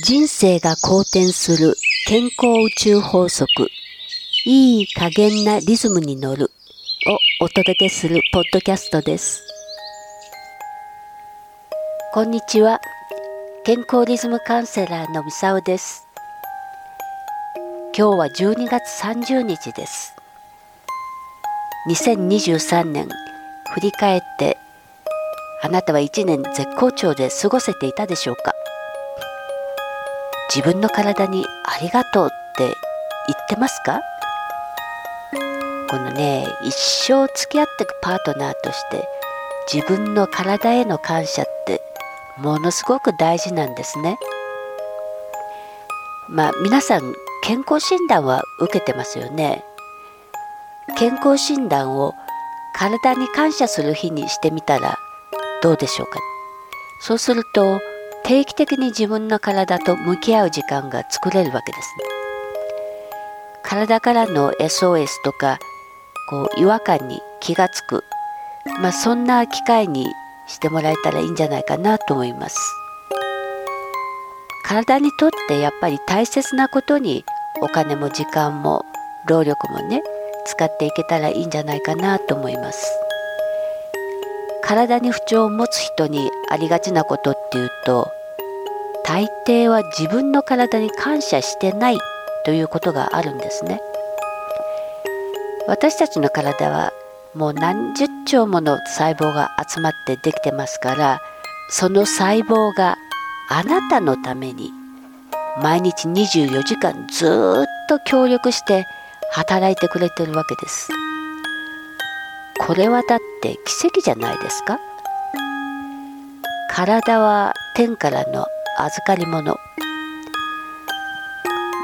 人生が好転する健康宇宙法則。いい加減なリズムに乗る。をお届けするポッドキャストです。こんにちは。健康リズムカウンセラーのみさおです。今日は12月30日です。2023年振り返ってあなたは1年絶好調で過ごせていたでしょうか？自分の体にありがとうって言ってますか？このね一生付き合っていくパートナーとして自分の体への感謝ってものすごく大事なんですね。まあ皆さん健康診断は受けてますよね。健康診断を体に感謝する日にしてみたらどうでしょうか？そうすると定期的に自分の体と向き合う時間が作れるわけですね。体からの SOS とかこう違和感に気がつく、まあ、そんな機会にしてもらえたらいいんじゃないかなと思います。体にとってやっぱり大切なことにお金も時間も労力もね使っていけたらいいんじゃないかなと思います。体に不調を持つ人にありがちなことっていうと大抵は自分の体に感謝してないということがあるんですね。私たちの体はもう何十兆もの細胞が集まってできてますからその細胞があなたのために毎日24時間ずっと協力して働いてくれてるわけです。これはだって奇跡じゃないですか。体は天からの預かり物。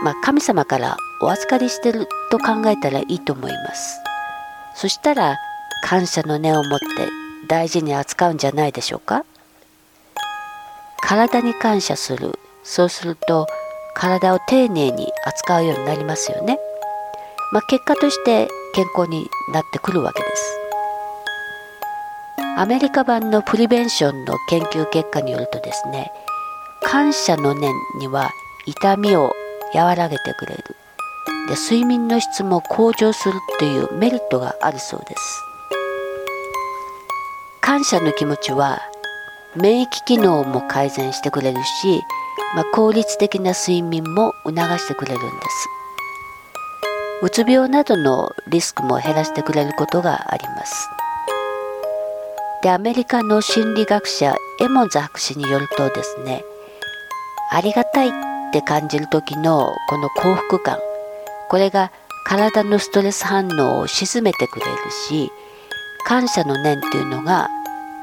まあ、神様からお預かりしてると考えたらいいと思います。そしたら感謝の念を持って大事に扱うんじゃないでしょうか。体に感謝する。そうすると体を丁寧に扱うようになりますよね、まあ、結果として健康になってくるわけです。アメリカ版のプリベンションの研究結果によるとですね感謝の念には痛みを和らげてくれる。で睡眠の質も向上するというメリットがあるそうです。感謝の気持ちは免疫機能も改善してくれるし、まあ、効率的な睡眠も促してくれるんです。うつ病などのリスクも減らしてくれることがあります。でアメリカの心理学者エモンズ博士によるとですねありがたいって感じる時のこの幸福感。これが体のストレス反応を鎮めてくれるし感謝の念っていうのが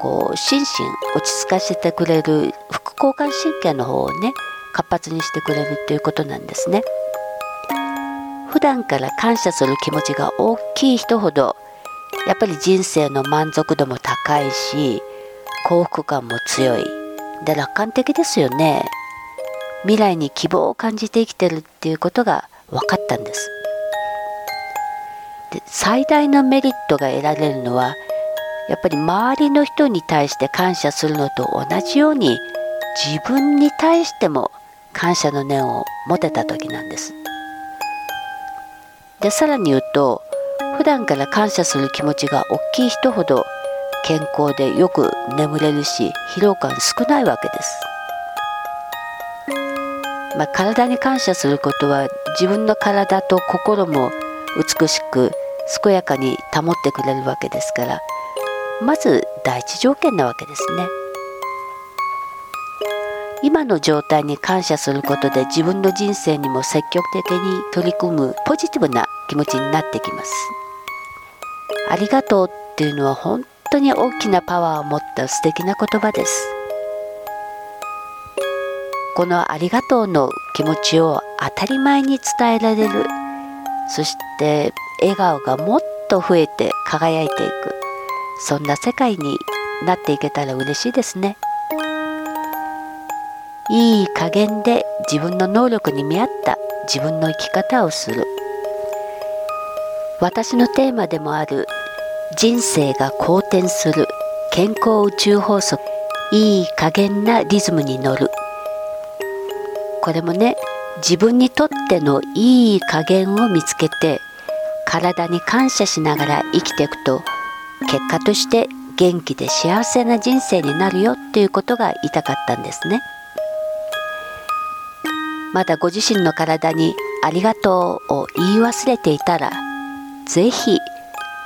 こう心身落ち着かせてくれる副交感神経の方をね活発にしてくれるということなんですね。普段から感謝する気持ちが大きい人ほどやっぱり人生の満足度も高いし幸福感も強い。で楽観的ですよね。未来に希望を感じて生きてるっていうことが分かったんです。で最大のメリットが得られるのはやっぱり周りの人に対して感謝するのと同じように自分に対しても感謝の念を持てた時なんです。でさらに言うと普段から感謝する気持ちが大きい人ほど健康でよく眠れるし疲労感少ないわけです。まあ、体に感謝することは自分の体と心も美しく健やかに保ってくれるわけですからまず第一条件なわけですね。今の状態に感謝することで自分の人生にも積極的に取り組むポジティブな気持ちになってきます。ありがとうっていうのは本当に大きなパワーを持った素敵な言葉です。このありがとうの気持ちを当たり前に伝えられる。そして笑顔がもっと増えて輝いていく。そんな世界になっていけたら嬉しいですね。いい加減で自分の能力に見合った。自分の生き方をする。私のテーマでもある。人生が好転する。健康宇宙法則。いい加減なリズムに乗る。これもね自分にとってのいい加減を見つけて体に感謝しながら生きていくと結果として元気で幸せな人生になるよっていうことが言いたかったんですね。まだご自身の体にありがとうを言い忘れていたらぜひ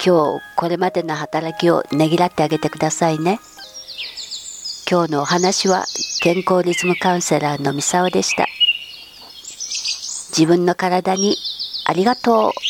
今日これまでの働きをねぎらってあげてくださいね。今日のお話は健康リズムカウンセラーのミサオでした。自分の体にありがとう